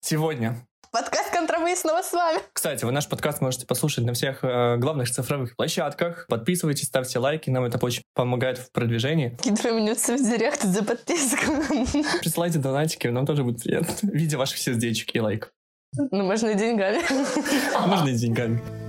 Сегодня. Подкаст «Контрамы» снова с вами. Кстати, вы наш подкаст можете послушать на всех э, главных цифровых площадках. Подписывайтесь, ставьте лайки, нам это очень помогает в продвижении. Кидывай мне в директ за подписку. Присылайте донатики, нам тоже будет приятно. Видя ваших сердечек и лайк. Ну, можно и деньгами. Можно и деньгами.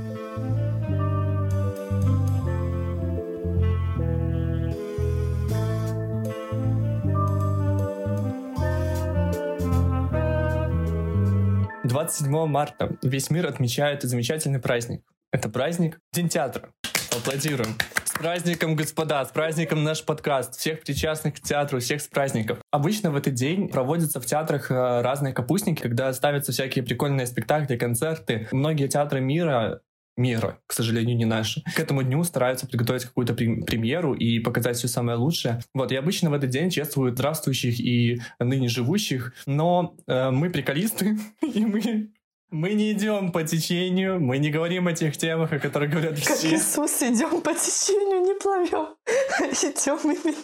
27 марта весь мир отмечает замечательный праздник. Это праздник День театра. Аплодируем. С праздником, господа, с праздником наш подкаст. Всех причастных к театру, всех с праздником. Обычно в этот день проводятся в театрах э, разные капустники, когда ставятся всякие прикольные спектакли, концерты. Многие театры мира мира, к сожалению, не наши. К этому дню стараются подготовить какую-то премьеру и показать все самое лучшее. Вот, и обычно в этот день чествуют здравствующих и ныне живущих, но э, мы приколисты, и мы мы не идем по течению, мы не говорим о тех темах, о которых говорят все. Как Иисус, идем по течению, не плывем. Идем и...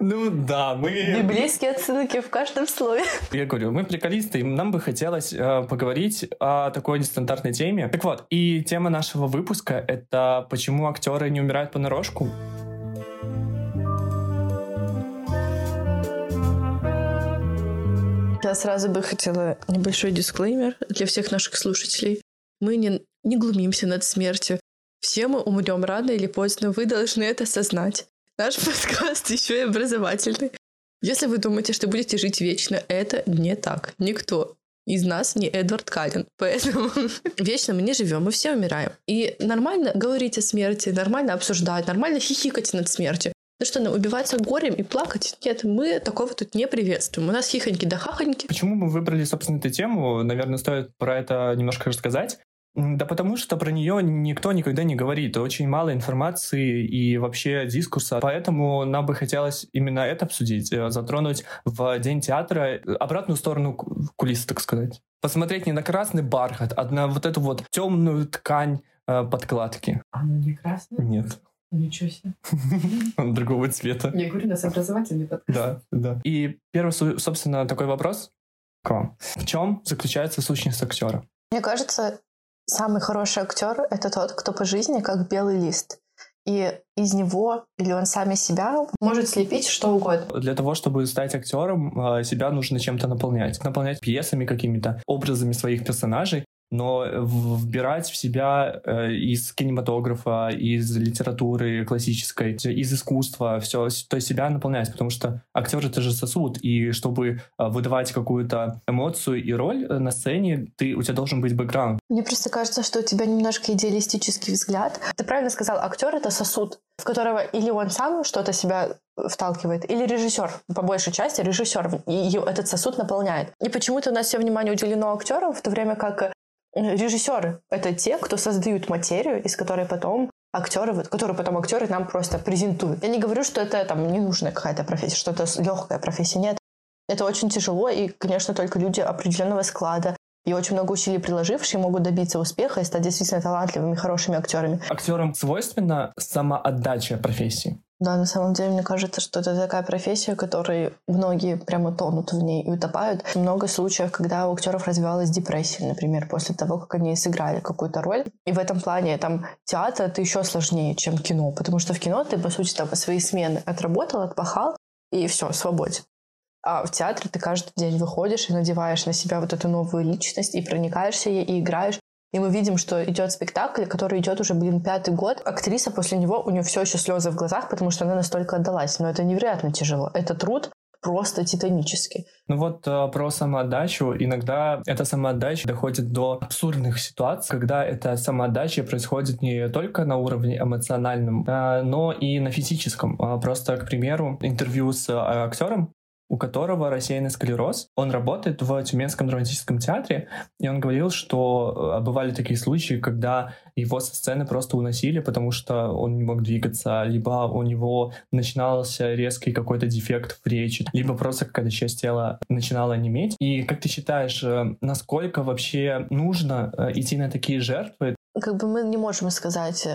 Ну да, мы... Библейские отсылки в каждом слове. Я говорю, мы приколисты, и нам бы хотелось э, поговорить о такой нестандартной теме. Так вот, и тема нашего выпуска — это почему актеры не умирают понарошку. Я сразу бы хотела небольшой дисклеймер для всех наших слушателей. Мы не, не глумимся над смертью. Все мы умрем рано или поздно, вы должны это осознать. Наш подкаст еще и образовательный. Если вы думаете, что будете жить вечно, это не так. Никто из нас не Эдвард Каллен. Поэтому вечно мы не живем, мы все умираем. И нормально говорить о смерти, нормально обсуждать, нормально хихикать над смертью. Ну что, ну, убиваться горем и плакать? Нет, мы такого тут не приветствуем. У нас хихоньки да хахоньки. Почему мы выбрали, собственно, эту тему? Наверное, стоит про это немножко рассказать. Да потому что про нее никто никогда не говорит. Очень мало информации и вообще дискурса. Поэтому нам бы хотелось именно это обсудить, э, затронуть в День театра э, обратную сторону кулисы, так сказать. Посмотреть не на красный бархат, а на вот эту вот темную ткань э, подкладки. Она не красная? Нет. Ничего себе. Он другого цвета. Я говорю, у нас образовательный подкаст. Да, да. И первый, собственно, такой вопрос к вам. В чем заключается сущность актера? Мне кажется, самый хороший актер — это тот, кто по жизни как белый лист. И из него или он сами себя может слепить что угодно. Для того, чтобы стать актером, а, себя нужно чем-то наполнять. Наполнять пьесами какими-то, образами своих персонажей но вбирать в себя э, из кинематографа, из литературы классической, из искусства, все, то есть себя наполнять, потому что актер это же сосуд, и чтобы э, выдавать какую-то эмоцию и роль э, на сцене, ты, у тебя должен быть бэкграунд. Мне просто кажется, что у тебя немножко идеалистический взгляд. Ты правильно сказал, актер это сосуд, в которого или он сам что-то себя вталкивает, или режиссер, по большей части режиссер и этот сосуд наполняет. И почему-то у нас все внимание уделено актерам, в то время как Режиссеры — это те, кто создают материю, из которой потом актеры, вот, которые потом актеры нам просто презентуют. Я не говорю, что это там ненужная какая-то профессия, что это легкая профессия. Нет. Это очень тяжело, и, конечно, только люди определенного склада и очень много усилий приложившие могут добиться успеха и стать действительно талантливыми, хорошими актерами. Актерам свойственна самоотдача профессии. Да, на самом деле, мне кажется, что это такая профессия, которой многие прямо тонут в ней и утопают. Много случаев, когда у актеров развивалась депрессия, например, после того, как они сыграли какую-то роль. И в этом плане там театр это еще сложнее, чем кино, потому что в кино ты, по сути, там свои смены отработал, отпахал, и все, свободен. А в театре ты каждый день выходишь и надеваешь на себя вот эту новую личность, и проникаешься ей, и играешь. И мы видим, что идет спектакль, который идет уже, блин, пятый год. Актриса после него, у нее все еще слезы в глазах, потому что она настолько отдалась. Но это невероятно тяжело. Это труд просто титанический. Ну вот э, про самоотдачу. Иногда эта самоотдача доходит до абсурдных ситуаций, когда эта самоотдача происходит не только на уровне эмоциональном, э, но и на физическом. Э, просто, к примеру, интервью с э, актером у которого рассеянный склероз. Он работает в Тюменском драматическом театре, и он говорил, что э, бывали такие случаи, когда его со сцены просто уносили, потому что он не мог двигаться, либо у него начинался резкий какой-то дефект в речи, либо просто какая-то часть тела начинала неметь. И как ты считаешь, э, насколько вообще нужно э, идти на такие жертвы? Как бы мы не можем сказать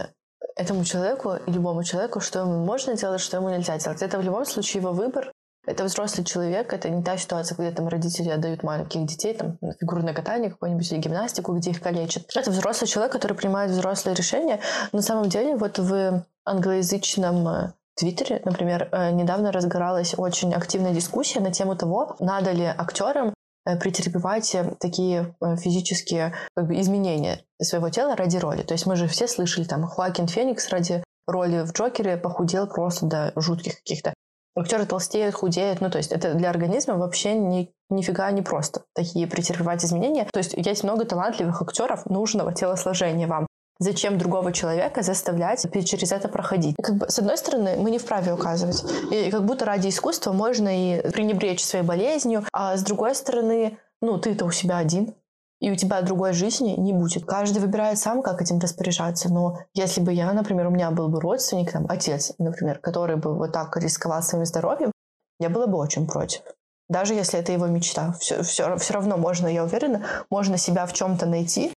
этому человеку, любому человеку, что ему можно делать, что ему нельзя делать. Это в любом случае его выбор, Это взрослый человек, это не та ситуация, когда там родители отдают маленьких детей там, на фигурное катание какое-нибудь или гимнастику, где их калечат. Это взрослый человек, который принимает взрослые решения. На самом деле, вот в англоязычном э, Твиттере, например, э, недавно разгоралась очень активная дискуссия на тему того, надо ли актерам э, претерпевать такие физические как бы, изменения своего тела ради роли. То есть мы же все слышали, там, Хоакин Феникс ради роли в Джокере похудел просто до жутких каких-то актеры толстеют, худеют. Ну, то есть это для организма вообще ни, нифига не просто такие претерпевать изменения. То есть есть много талантливых актеров нужного телосложения вам. Зачем другого человека заставлять через это проходить? Как бы, с одной стороны, мы не вправе указывать. И как будто ради искусства можно и пренебречь своей болезнью, а с другой стороны, ну, ты-то у себя один и у тебя другой жизни не будет. Каждый выбирает сам, как этим распоряжаться. Но если бы я, например, у меня был бы родственник, там, отец, например, который бы вот так рисковал своим здоровьем, я была бы очень против. Даже если это его мечта. Все, все, все равно можно, я уверена, можно себя в чем-то найти,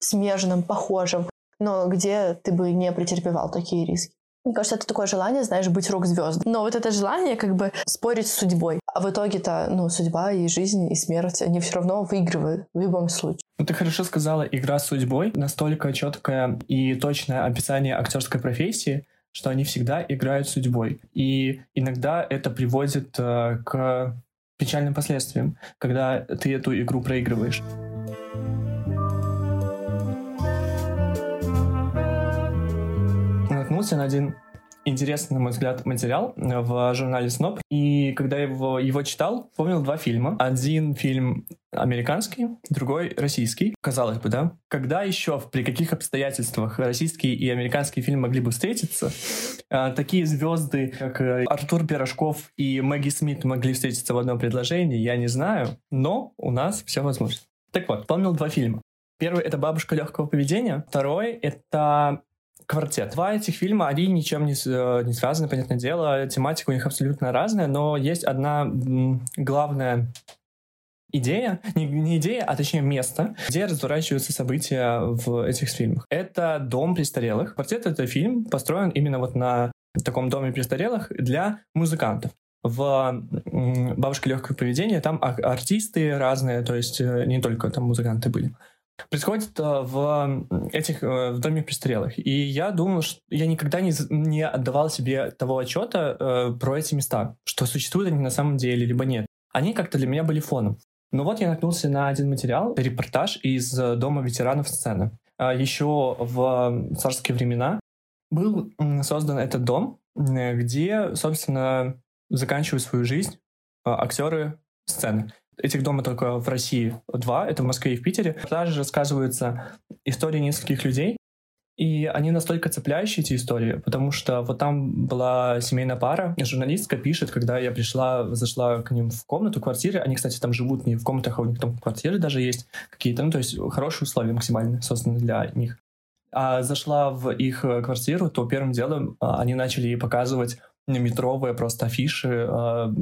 смежным, похожим, но где ты бы не претерпевал такие риски. Мне кажется, это такое желание, знаешь, быть рок-звездой. Но вот это желание как бы спорить с судьбой. А в итоге-то, ну, судьба и жизнь, и смерть, они все равно выигрывают в любом случае. Ну, ты хорошо сказала, игра с судьбой настолько четкое и точное описание актерской профессии, что они всегда играют судьбой. И иногда это приводит э, к печальным последствиям, когда ты эту игру проигрываешь. Наткнулся на один интересный, на мой взгляд, материал в журнале Сноб. И когда я его, его читал, помнил два фильма. Один фильм американский, другой российский. Казалось бы, да? Когда еще, при каких обстоятельствах российские и американские фильмы могли бы встретиться? А, такие звезды, как э, Артур Пирожков и Мэгги Смит могли встретиться в одном предложении, я не знаю, но у нас все возможно. Так вот, помнил два фильма. Первый — это «Бабушка легкого поведения». Второй — это «Квартет». Два этих фильма, они ничем не, э, не связаны, понятное дело, тематика у них абсолютно разная, но есть одна главная идея, не, не идея, а точнее место, где разворачиваются события в этих фильмах. Это дом престарелых. «Квартет» — это фильм, построен именно вот на таком доме престарелых для музыкантов. В «Бабушка легкого поведения» там артисты разные, то есть э, не только там музыканты были происходит э, в этих э, в доме престарелых. И я думал, что я никогда не, не отдавал себе того отчета э, про эти места, что существуют они на самом деле, либо нет. Они как-то для меня были фоном. Но вот я наткнулся на один материал, репортаж из Дома ветеранов сцены. А еще в царские времена был создан этот дом, где, собственно, заканчивают свою жизнь актеры сцены. Этих дома только в России два, это в Москве и в Питере. Также рассказываются истории нескольких людей, и они настолько цепляющие, эти истории, потому что вот там была семейная пара, журналистка пишет, когда я пришла, зашла к ним в комнату, квартиры, они, кстати, там живут не в комнатах, а у них там квартиры даже есть какие-то, ну, то есть хорошие условия максимально созданы для них. А зашла в их квартиру, то первым делом а, они начали ей показывать метровые просто афиши э,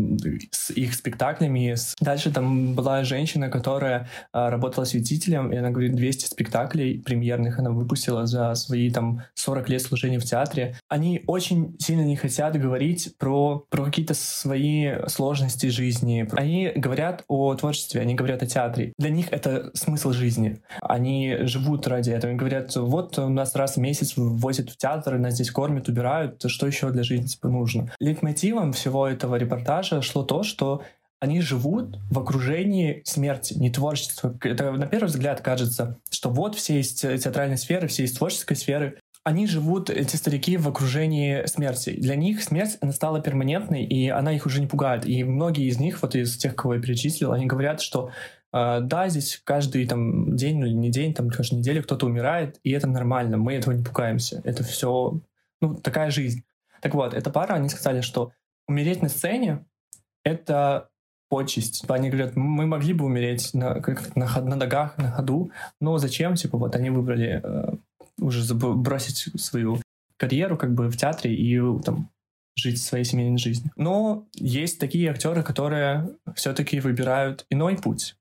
с их спектаклями. Дальше там была женщина, которая э, работала светителем, и она говорит, 200 спектаклей премьерных она выпустила за свои там 40 лет служения в театре. Они очень сильно не хотят говорить про, про какие-то свои сложности жизни. Они говорят о творчестве, они говорят о театре. Для них это смысл жизни. Они живут ради этого. Они говорят, вот у нас раз в месяц возят в театр, нас здесь кормят, убирают, что еще для жизни типа нужно? Нужно. Лейтмотивом всего этого репортажа шло то, что они живут в окружении смерти, не творчества. Это на первый взгляд кажется, что вот все из театральной сферы, все из творческой сферы, они живут, эти старики, в окружении смерти. Для них смерть, она стала перманентной, и она их уже не пугает. И многие из них, вот из тех, кого я перечислил, они говорят, что э, да, здесь каждый там день или не день, там каждую неделю кто-то умирает, и это нормально, мы этого не пугаемся. Это все, ну, такая жизнь. Так вот, эта пара, они сказали, что умереть на сцене — это почесть. Они говорят, мы могли бы умереть на, как, на, на ногах, на ходу, но зачем? Типа вот они выбрали э, уже бросить свою карьеру как бы в театре и там жить своей семейной жизнью. Но есть такие актеры, которые все-таки выбирают иной путь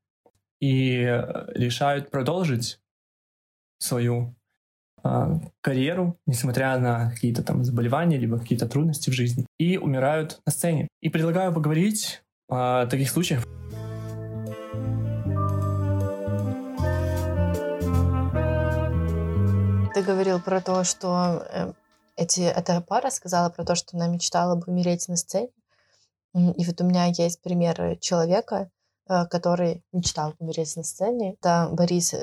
и решают продолжить свою э, карьеру, несмотря на какие-то там заболевания, либо какие-то трудности в жизни, и умирают на сцене. И предлагаю поговорить о таких случаях. Ты говорил про то, что э, эти, эта пара сказала про то, что она мечтала бы умереть на сцене. И вот у меня есть пример человека, э, который мечтал умереть на сцене. Это Борис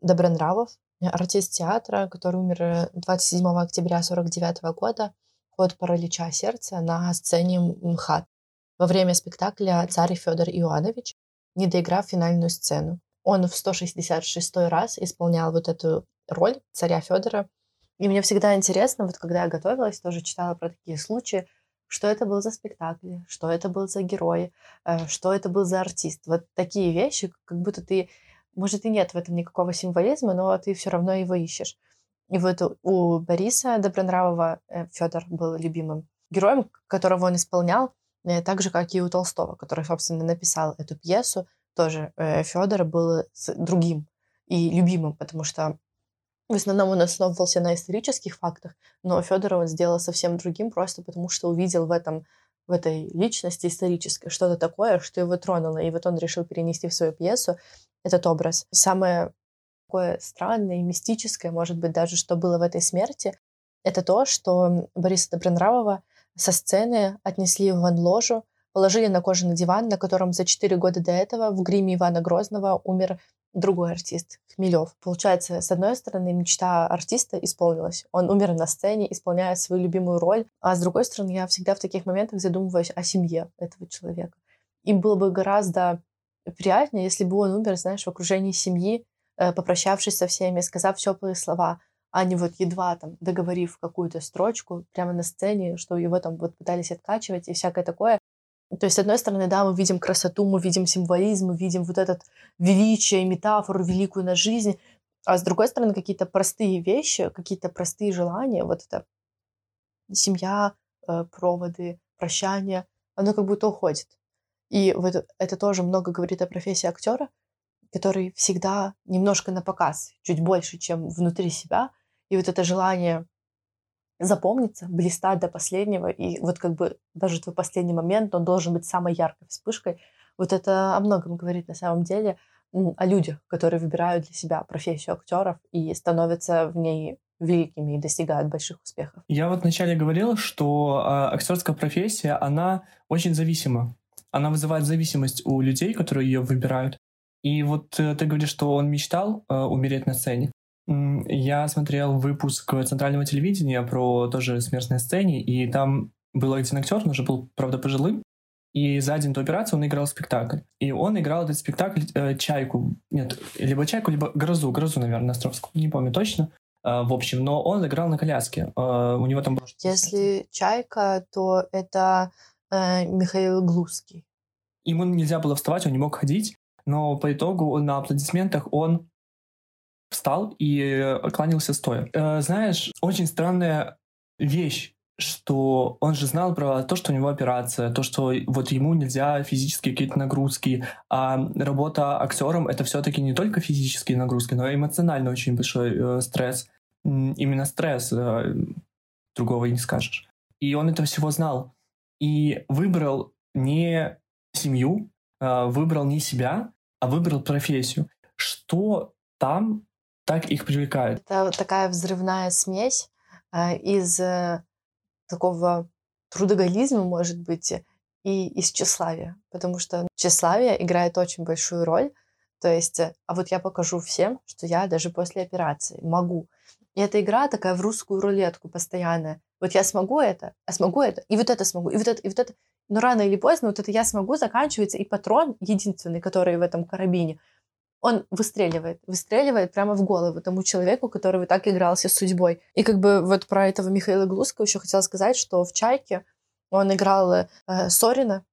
Добронравов, артист театра, который умер 27 октября 1949 года от паралича сердца на сцене МХАТ во время спектакля «Царь Федор Иоаннович», не доиграв финальную сцену. Он в 166 раз исполнял вот эту роль царя Федора. И мне всегда интересно, вот когда я готовилась, тоже читала про такие случаи, что это был за спектакль, что это был за герой, э, что это был за артист. Вот такие вещи, как будто ты, может, и нет в этом никакого символизма, но ты все равно его ищешь. И вот у Бориса Добронравова э, Федор был любимым героем, которого он исполнял, э, так же, как и у Толстого, который, собственно, написал эту пьесу. Тоже Федор был другим и любимым, потому что в основном он основывался на исторических фактах, но Федора он сделал совсем другим, просто потому что увидел в этом в этой личности исторической что-то такое, что его тронуло. И вот он решил перенести в свою пьесу этот образ. Самое такое странное и мистическое, может быть, даже, что было в этой смерти, это то, что Бориса Добронравова со сцены отнесли в ван-ложу, положили на кожаный диван, на котором за четыре года до этого в гриме Ивана Грозного умер другой артист, Хмелев. Получается, с одной стороны, мечта артиста исполнилась. Он умер на сцене, исполняя свою любимую роль. А с другой стороны, я всегда в таких моментах задумываюсь о семье этого человека. Им было бы гораздо приятнее, если бы он умер, знаешь, в окружении семьи, э, попрощавшись со всеми, сказав теплые слова, а не вот едва там договорив какую-то строчку прямо на сцене, что его там вот пытались откачивать и всякое такое. То есть, с одной стороны, да, мы видим красоту, мы видим символизм, мы видим вот этот величие, метафору великую на жизнь, а с другой стороны, какие-то простые вещи, какие-то простые желания, вот это семья, э, проводы, прощание, оно как будто уходит. И вот это тоже много говорит о профессии актера, который всегда немножко на показ, чуть больше, чем внутри себя. И вот это желание запомниться, блистать до последнего, и вот как бы даже твой последний момент, он должен быть самой яркой вспышкой. Вот это о многом говорит на самом деле о людях, которые выбирают для себя профессию актеров и становятся в ней великими и достигают больших успехов. Я вот вначале говорил, что э, актерская профессия, она очень зависима. Она вызывает зависимость у людей, которые ее выбирают. И вот э, ты говоришь, что он мечтал э, умереть на сцене. Я смотрел выпуск центрального телевидения про тоже смерть на сцене, и там был один актер, он уже был, правда, пожилым, и за день до операции он играл спектакль. И он играл этот спектакль э, «Чайку». Нет, либо «Чайку», либо «Грозу». «Грозу», наверное, Островскую. Не помню точно. Э, в общем, но он играл на коляске. Э, у него там было... Если «Чайка», то это э, Михаил Глузский. Ему нельзя было вставать, он не мог ходить. Но по итогу на аплодисментах он встал и кланялся стоя. Э, знаешь, очень странная вещь, что он же знал про то, что у него операция, то, что вот ему нельзя физические какие-то нагрузки, а работа актером это все-таки не только физические нагрузки, но и эмоционально очень большой э, стресс. Именно стресс, э, другого и не скажешь. И он это всего знал. И выбрал не семью, э, выбрал не себя, а выбрал профессию. Что там так их привлекает. Это такая взрывная смесь э, из э, такого трудоголизма, может быть, и из тщеславия. Потому что тщеславие играет очень большую роль. То есть, э, а вот я покажу всем, что я даже после операции могу. И эта игра такая в русскую рулетку постоянная. Вот я смогу это, а смогу это, и вот это смогу, и вот это, и вот это. Но рано или поздно вот это я смогу заканчивается, и патрон единственный, который в этом карабине, он выстреливает, выстреливает прямо в голову тому человеку, который вот так игрался с судьбой. И как бы вот про этого Михаила Глузского еще хотела сказать, что в «Чайке» он играл э, Сорина,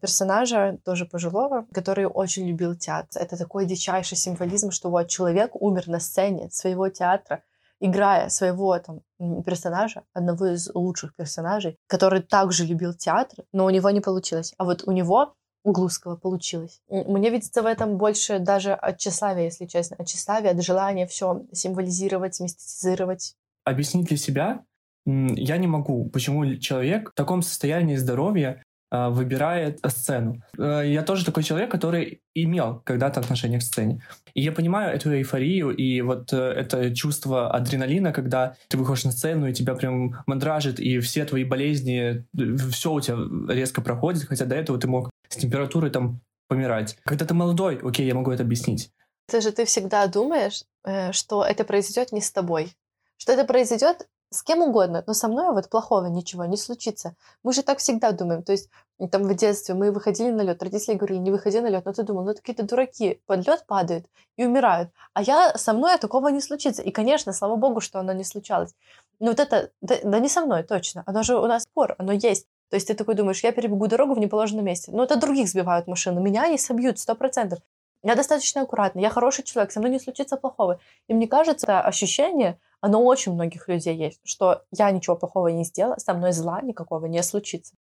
персонажа, тоже пожилого, который очень любил театр. Это такой дичайший символизм, что вот человек умер на сцене своего театра, играя своего там персонажа, одного из лучших персонажей, который также любил театр, но у него не получилось. А вот у него Глузкого получилось. Мне видится в этом больше даже от тщеславия, если честно. От тщеславия, от желания все символизировать, мистицизировать. Объяснить для себя я не могу, почему человек в таком состоянии здоровья выбирает сцену. Э, я тоже такой человек, который имел когда-то отношение к сцене. И я понимаю эту эйфорию и вот э, это чувство адреналина, когда ты выходишь на сцену, и тебя прям мандражит, и все твои болезни, все у тебя резко проходит, хотя до этого ты мог с температурой там помирать. Когда ты молодой, окей, я могу это объяснить. Ты же ты всегда думаешь, э, что это произойдет не с тобой, что это произойдет с кем угодно, но со мной вот плохого ничего не случится. Мы же так всегда думаем. То есть там в детстве мы выходили на лед, родители говорили, не выходи на лед, но ты думал, ну какие-то дураки под лед падают и умирают. А я со мной такого не случится. И, конечно, слава богу, что оно не случалось. Но вот это, да, да не со мной, точно. Оно же у нас спор, оно есть. То есть ты такой думаешь, я перебегу дорогу в неположенном месте. Но это других сбивают машину. Меня они собьют, сто процентов. Я достаточно аккуратна, я хороший человек, со мной не случится плохого. И мне кажется, это ощущение, оно у очень многих людей есть, что я ничего плохого не сделала, со мной зла никакого не случится.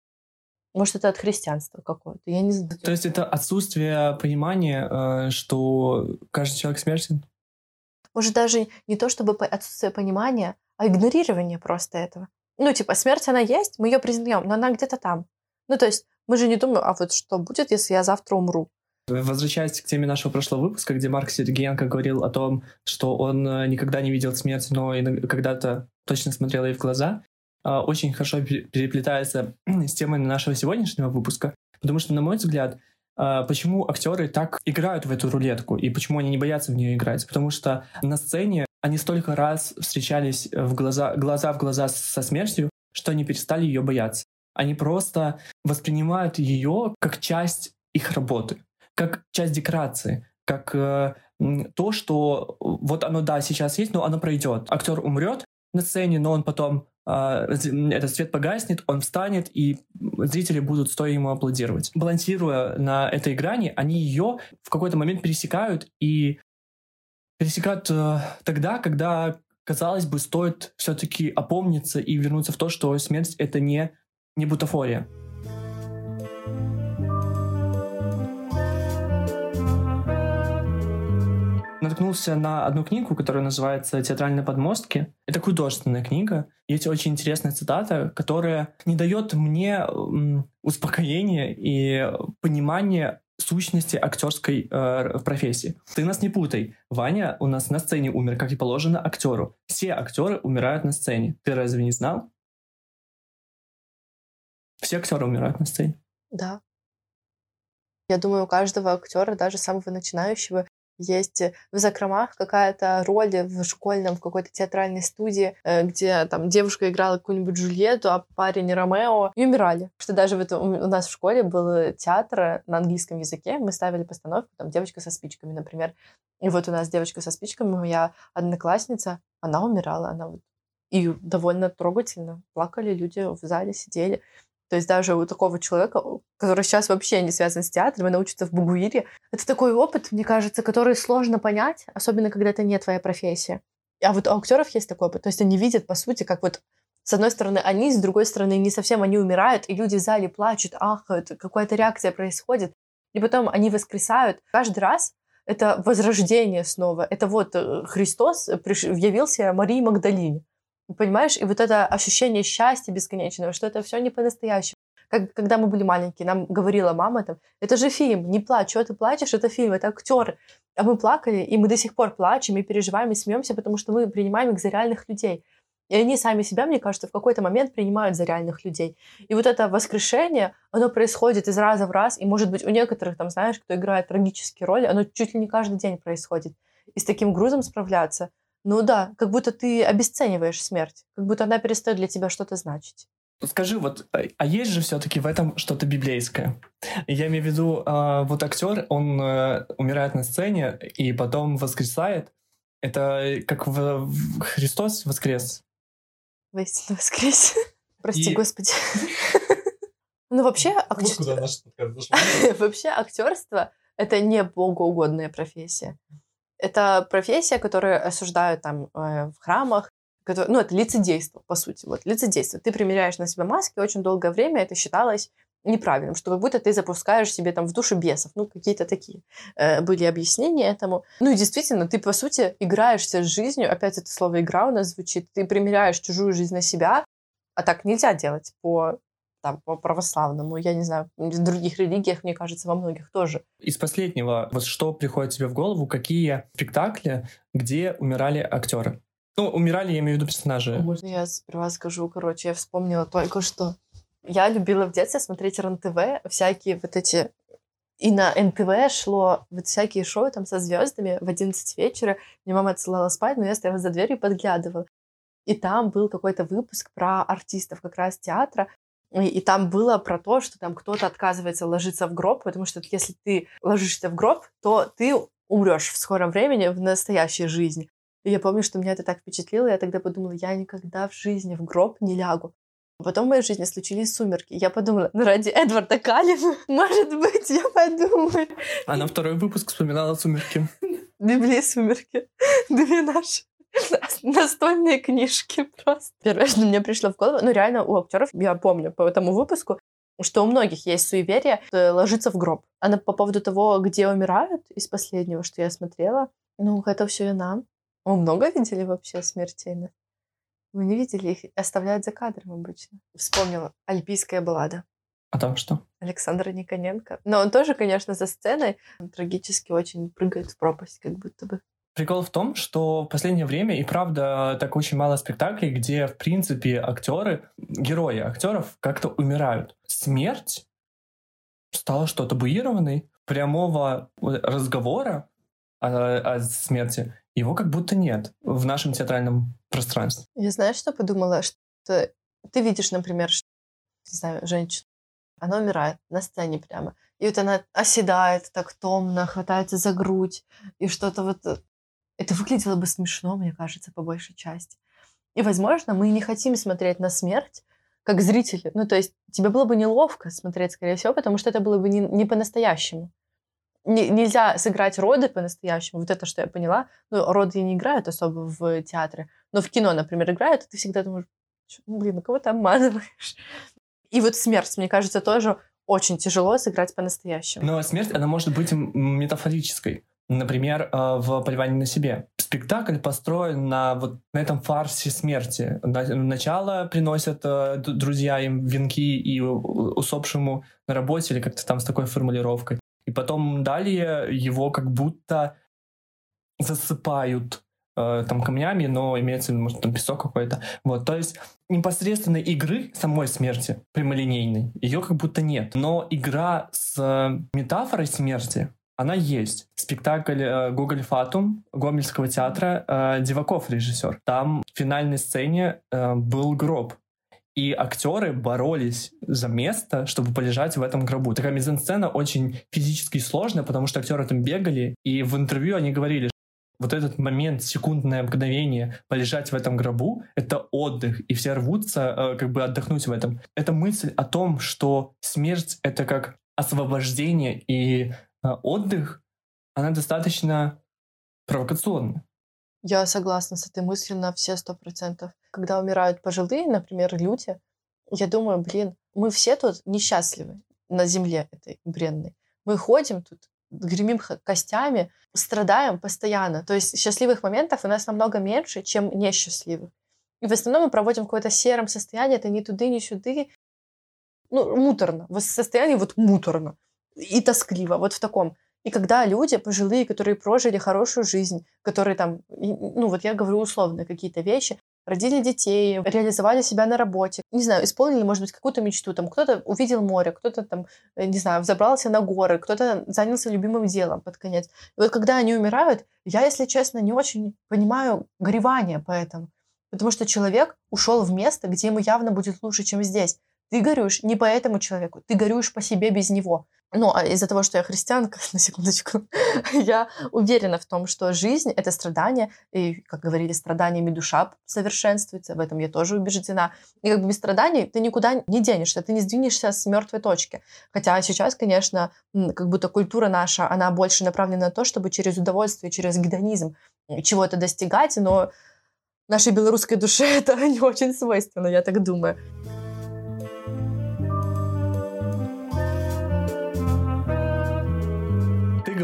Может, это от христианства какое-то, я не знаю. То есть это отсутствие понимания, э, что каждый человек смертен? Может, даже не то чтобы отсутствие понимания, а игнорирование просто этого. Ну, типа, смерть, она есть, мы ее признаем, но она где-то там. Ну, то есть мы же не думаем, а вот что будет, если я завтра умру? Возвращаясь к теме нашего прошлого выпуска, где Марк Сергеенко говорил о том, что он э, никогда не видел смерть, но когда-то точно смотрел ей в глаза, а, очень хорошо переплетается с темой нашего сегодняшнего выпуска, потому что, на мой взгляд, а, почему актеры так играют в эту рулетку и почему они не боятся в нее играть? Потому что на сцене они столько раз встречались в глаза, глаза в глаза со смертью, что они перестали ее бояться. Они просто воспринимают ее как часть их работы как часть декорации, как э, то, что вот оно, да, сейчас есть, но оно пройдет. Актер умрет на сцене, но он потом э, этот свет погаснет, он встанет, и зрители будут стоя ему аплодировать. Балансируя на этой грани, они ее в какой-то момент пересекают и пересекают э, тогда, когда, казалось бы, стоит все-таки опомниться и вернуться в то, что смерть — это не, не бутафория. Наткнулся на одну книгу, которая называется «Театральные подмостки». Это художественная книга. Есть очень интересная цитата, которая не дает мне успокоения и понимания сущности актерской э, профессии. Ты нас не путай. Ваня у нас на сцене умер, как и положено актеру. Все актеры умирают на сцене. Ты разве не знал? Все актеры умирают на сцене. Да. Я думаю, у каждого актера, даже самого начинающего, есть э, в закромах какая-то роль в школьном, в какой-то театральной студии, э, где там девушка играла какую-нибудь Джульетту, а парень Ромео, и умирали. Что даже вот у нас в школе был театр на английском языке, мы ставили постановку, там, девочка со спичками, например. И вот у нас девочка со спичками, моя одноклассница, она умирала, она вот и довольно трогательно. Плакали люди в зале, сидели. То есть даже у такого человека, который сейчас вообще не связан с театром и научится в Бугуире, это такой опыт, мне кажется, который сложно понять, особенно когда это не твоя профессия. А вот у актеров есть такой опыт. То есть они видят, по сути, как вот с одной стороны они, с другой стороны не совсем они умирают, и люди в зале плачут, ахают, какая-то реакция происходит. И потом они воскресают. Каждый раз это возрождение снова. Это вот э, Христос явился Марии Магдалине. Понимаешь? И вот это ощущение счастья бесконечного, что это все не по-настоящему. Как, когда мы были маленькие, нам говорила мама там, это же фильм, не плачь, что ты плачешь, это фильм, это актеры. А мы плакали, и мы до сих пор плачем, и переживаем, и смеемся, потому что мы принимаем их за реальных людей. И они сами себя, мне кажется, в какой-то момент принимают за реальных людей. И вот это воскрешение, оно происходит из раза в раз, и, может быть, у некоторых, там, знаешь, кто играет трагические роли, оно чуть ли не каждый день происходит. И с таким грузом справляться — ну да, как будто ты обесцениваешь смерть, как будто она перестает для тебя что-то значить. Скажи, вот, а, а есть же все-таки в этом что-то библейское? Я имею в виду, э, вот актер, он э, умирает на сцене и потом воскресает. Это как в, Христос воскрес. Воистину воскрес. Прости, и... Господи. Ну, вообще, вообще актерство — это не богоугодная профессия. Это профессия, которую осуждают там э, в храмах, ну, это лицедейство, по сути. Вот, лицедейство. Ты примеряешь на себя маски, очень долгое время это считалось неправильным, что как будто ты запускаешь себе там в душу бесов. Ну, какие-то такие э, были объяснения этому. Ну и действительно, ты, по сути, играешься с жизнью. Опять это слово «игра» у нас звучит. Ты примеряешь чужую жизнь на себя, а так нельзя делать по там, по православному, я не знаю, в других религиях, мне кажется, во многих тоже. Из последнего, вот что приходит тебе в голову, какие спектакли, где умирали актеры? Ну, умирали, я имею в виду персонажи. Можно я сперва скажу, короче, я вспомнила только что. Я любила в детстве смотреть РНТВ, всякие вот эти и на НТВ шло вот всякие шоу там со звездами в 11 вечера. Мне мама отсылала спать, но я стояла за дверью и подглядывала. И там был какой-то выпуск про артистов как раз театра. И, и там было про то, что там кто-то отказывается ложиться в гроб, потому что если ты ложишься в гроб, то ты умрешь в скором времени в настоящей жизни. И я помню, что меня это так впечатлило, я тогда подумала, я никогда в жизни в гроб не лягу. Потом в моей жизни случились сумерки. Я подумала, ну ради Эдварда Каллина, может быть, я подумаю. А на второй выпуск вспоминала «Сумерки». Библии «Сумерки». Две наши настольные книжки просто. Первое, что мне пришло в голову, ну реально у актеров, я помню по этому выпуску, что у многих есть суеверие ложиться в гроб. А на, по поводу того, где умирают из последнего, что я смотрела, ну, это все и нам. Вы много видели вообще смертей? Вы не видели их? Оставляют за кадром обычно. Вспомнила. Альпийская баллада. А там что? Александра Никоненко. Но он тоже, конечно, за сценой трагически очень прыгает в пропасть, как будто бы. Прикол в том, что в последнее время и правда так очень мало спектаклей, где, в принципе, актеры, герои актеров как-то умирают. Смерть стала что табуированной, прямого разговора о, о смерти его как будто нет в нашем театральном пространстве. Я знаю, что подумала, что ты видишь, например, что, не знаю, женщину, она умирает на сцене прямо, и вот она оседает так томно, хватается за грудь, и что-то вот... Это выглядело бы смешно, мне кажется, по большей части. И, возможно, мы не хотим смотреть на смерть, как зрители. Ну, то есть тебе было бы неловко смотреть, скорее всего, потому что это было бы не, не по-настоящему не, нельзя сыграть роды по-настоящему. Вот это, что я поняла. Ну, роды не играют особо в театре. Но в кино, например, играют, и ты всегда думаешь, блин, ну кого ты обманываешь? И вот смерть, мне кажется, тоже очень тяжело сыграть по-настоящему. Но смерть, она может быть метафорической. Например, э, в «Поливании на себе». Спектакль построен на вот на этом фарсе смерти. Начало приносят э, друзья им венки и усопшему на работе, или как-то там с такой формулировкой. И потом далее его как будто засыпают э, там камнями, но имеется в виду, может, там песок какой-то. Вот, то есть непосредственно игры самой смерти прямолинейной, ее как будто нет. Но игра с метафорой смерти, она есть. Спектакль э, «Гоголь Фатум» Гомельского театра э, Диваков режиссер. Там в финальной сцене э, был гроб и актеры боролись за место, чтобы полежать в этом гробу. Такая мизансцена очень физически сложная, потому что актеры там бегали, и в интервью они говорили, вот этот момент, секундное мгновение полежать в этом гробу — это отдых, и все рвутся э, как бы отдохнуть в этом. Это мысль о том, что смерть — это как освобождение и отдых, она достаточно провокационна. Я согласна с этой мыслью на все сто процентов. Когда умирают пожилые, например, люди, я думаю, блин, мы все тут несчастливы на земле этой бренной. Мы ходим тут, гремим костями, страдаем постоянно. То есть счастливых моментов у нас намного меньше, чем несчастливых. И в основном мы проводим в каком-то сером состоянии, это ни туды, ни сюды. Ну, муторно. В состоянии вот муторно. И тоскливо. Вот в таком. И когда люди пожилые, которые прожили хорошую жизнь, которые там, ну вот я говорю условно какие-то вещи, родили детей, реализовали себя на работе, не знаю, исполнили, может быть, какую-то мечту, там кто-то увидел море, кто-то там, э, не знаю, взобрался на горы, кто-то занялся любимым делом под конец. И вот когда они умирают, я, если честно, не очень понимаю горевание по этому, потому что человек ушел в место, где ему явно будет лучше, чем здесь. Ты горюешь не по этому человеку, ты горюешь по себе без него. Ну, а из-за того, что я христианка, на секундочку, я уверена в том, что жизнь — это страдание, и, как говорили, страданиями душа совершенствуется, в этом я тоже убеждена. И как бы без страданий ты никуда не денешься, ты не сдвинешься с мертвой точки. Хотя сейчас, конечно, как будто культура наша, она больше направлена на то, чтобы через удовольствие, через гедонизм чего-то достигать, но нашей белорусской душе это не очень свойственно, я так думаю.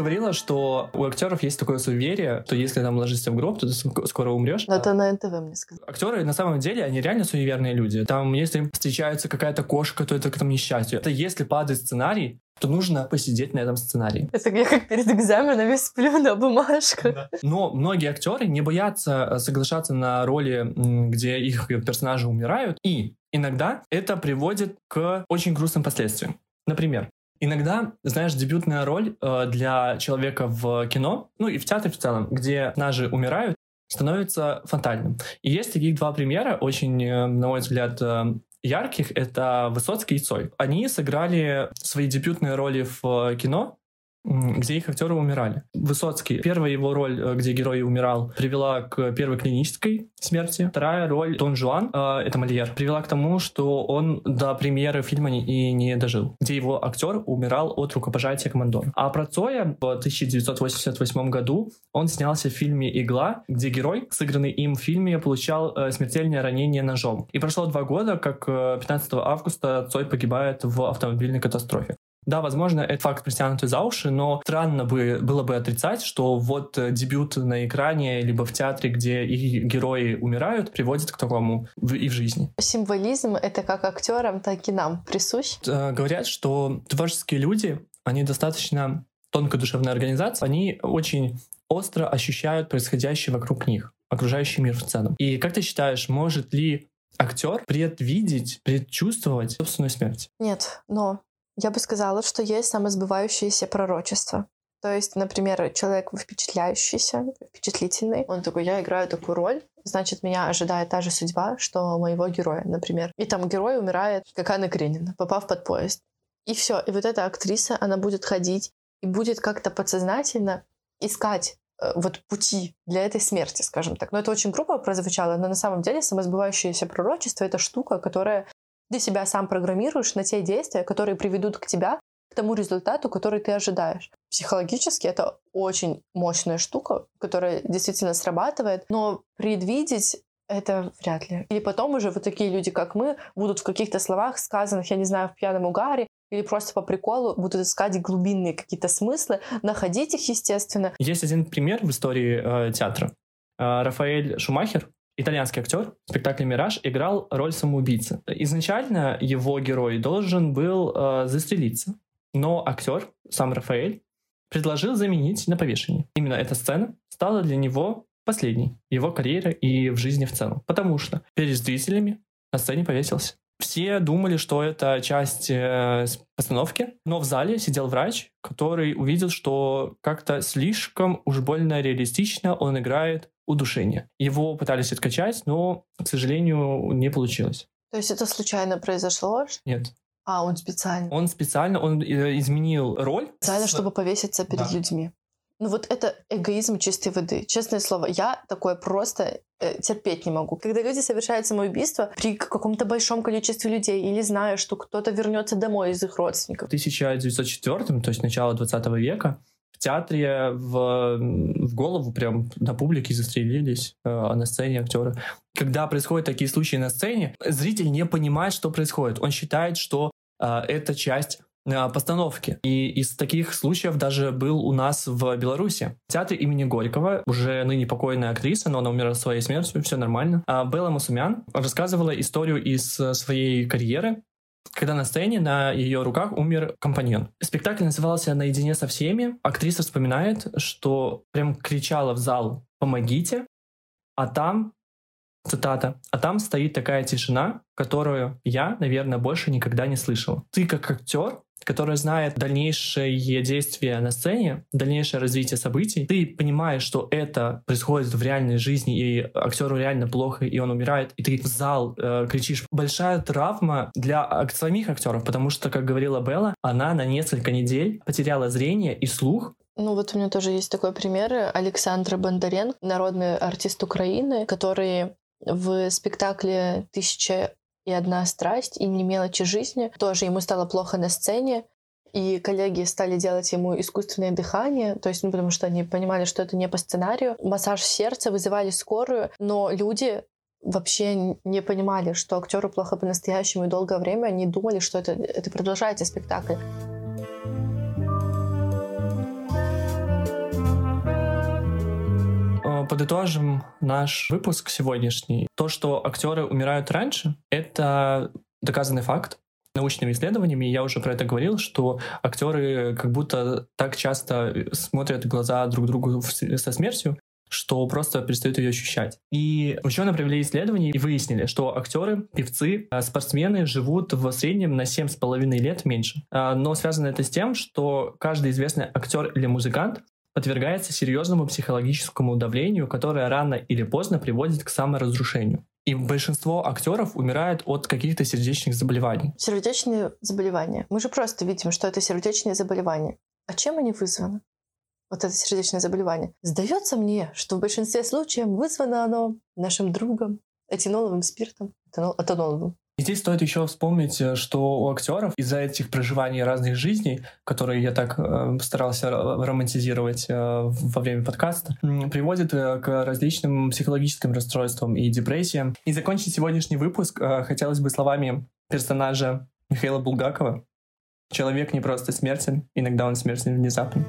Говорила, что у актеров есть такое суеверие, что если там ложишься в гроб, то ты ск- скоро умрешь. Но это на НТВ мне сказали. Актеры на самом деле, они реально суеверные люди. Там, если встречается какая-то кошка, то это к там несчастью. Это если падает сценарий, то нужно посидеть на этом сценарии. Это я как перед экзаменами сплю на бумажках. Но многие актеры не боятся э, соглашаться на роли, где их персонажи умирают, и иногда это приводит к очень грустным последствиям. Например, Иногда, знаешь, дебютная роль э, для человека в кино, ну и в театре в целом, где персонажи умирают, становится фатальным. И есть таких два примера, очень, э, на мой взгляд, э, ярких. Это Высоцкий и Цой. Они сыграли свои дебютные роли в э, кино, где их актеры умирали. Высоцкий, первая его роль, э, где герой умирал, привела к первой клинической смерти. Вторая роль, Дон Жуан, э, это Мольер, привела к тому, что он до премьеры фильма не- и не дожил, где его актер умирал от рукопожатия командора. А про Цоя в 1988 году он снялся в фильме «Игла», где герой, сыгранный им в фильме, получал э, смертельное ранение ножом. И прошло два года, как э, 15 августа Цой погибает в автомобильной катастрофе. Да, возможно, это факт притянутый за уши, но странно бы, было бы отрицать, что вот э, дебют на экране, либо в театре, где их герои умирают, приводит к такому в- и в жизни. Символизм — это как актерам, так и нам присущ. Э, Говорят, что творческие люди, они достаточно тонкая душевная организация, они очень остро ощущают происходящее вокруг них, окружающий мир в целом. И как ты считаешь, может ли актер предвидеть, предчувствовать собственную смерть? Нет, но я бы сказала, что есть самосбывающиеся пророчества. То есть, например, человек впечатляющийся, впечатлительный, он такой, я играю такую роль, значит, меня ожидает та же судьба, что моего героя, например. И там герой умирает, как Анна Каренина, попав под поезд. И все. И вот эта актриса, она будет ходить и будет как-то подсознательно искать э, вот пути для этой смерти, скажем так. Но это очень грубо прозвучало, но на самом деле самосбывающееся пророчество — это штука, которая ты себя сам программируешь на те действия, которые приведут к тебя к тому результату, который ты ожидаешь. Психологически это очень мощная штука, которая действительно срабатывает, но предвидеть это вряд ли. Или потом уже вот такие люди, как мы, будут в каких-то словах, сказанных, я не знаю, в пьяном угаре, или просто по приколу будут искать глубинные какие-то смыслы, находить их, естественно. Есть один пример в истории э, театра. Э, Рафаэль Шумахер, итальянский актер, в спектакле «Мираж» играл роль самоубийцы. Изначально его герой должен был э, застрелиться, но актер, сам Рафаэль, предложил заменить на повешение. Именно эта сцена стала для него последней его карьере и в жизни в целом. Потому что перед зрителями на сцене повесился. Все думали, что это часть э, постановки, но в зале сидел врач, который увидел, что как-то слишком уж больно реалистично он играет удушение. Его пытались откачать, но, к сожалению, не получилось. То есть это случайно произошло? Нет. А, он специально. Он специально, он э, изменил роль. Специально, с- чтобы повеситься перед Да. людьми. Ну вот это эгоизм чистой воды. Честное слово, я такое просто э, терпеть не могу. Когда люди совершают самоубийство при каком-то большом количестве людей или зная, что кто-то вернется домой из их родственников. В 1904, то есть начало 20 века, театре в, в голову прям на публике застрелились, э, а на сцене актеры. Когда происходят такие случаи на сцене, зритель не понимает, что происходит. Он считает, что э, это часть э, постановки. И из таких случаев даже был у нас в Беларуси. В театре имени Горького уже ныне покойная актриса, но она умерла своей смертью, все нормально. А Белла Масумян рассказывала историю из своей карьеры, когда на сцене на ее руках умер компаньон. Спектакль назывался «Наедине со всеми». Актриса вспоминает, что прям кричала в зал «Помогите!», а там, цитата, «а там стоит такая тишина, которую я, наверное, больше никогда не слышал». Ты как актер, который знает дальнейшие действия на сцене, дальнейшее развитие событий, ты понимаешь, что это происходит в реальной жизни, и актеру реально плохо, и он умирает, и ты в зал э, кричишь. Большая травма для самих актеров, потому что, как говорила Белла, она на несколько недель потеряла зрение и слух, Ну вот у меня тоже есть такой пример. Александр Бондаренко, народный артист Украины, который в спектакле «Тысяча и одна страсть» и «Не мелочи жизни» тоже ему стало плохо на сцене, и коллеги стали делать ему искусственное дыхание, то есть, ну, потому что они понимали, что это не по сценарию. Массаж сердца, вызывали скорую, но люди вообще не понимали, что актеру плохо по-настоящему, и долгое время они думали, что это, это продолжается спектакль. Подытожим наш выпуск сегодняшний. То, что актеры умирают раньше, это доказанный факт научными исследованиями, я уже про это говорил, что актеры как будто так часто смотрят глаза друг другу со смертью, что просто перестают ее ощущать. И ученые провели исследования и выяснили, что актеры, певцы, а, спортсмены живут в среднем на 7,5 лет меньше. А, но связано это с тем, что каждый известный актер или музыкант подвергается серьезному психологическому давлению, которое рано или поздно приводит к саморазрушению. И большинство актеров умирает от каких-то сердечных заболеваний. Сердечные заболевания. Мы же просто видим, что это сердечные заболевания. А чем они вызваны? Вот это сердечное заболевание. Сдается мне, что в большинстве случаев вызвано оно нашим другом, этиноловым спиртом, этаноловым. И здесь стоит еще вспомнить, э, что у актеров из-за этих проживаний разных жизней, которые я так э, старался романтизировать э, во время подкаста, приводит э, к различным психологическим расстройствам и депрессиям. И закончить сегодняшний выпуск э, хотелось бы словами персонажа Михаила Булгакова. Человек не просто смертен, иногда он смертен внезапно.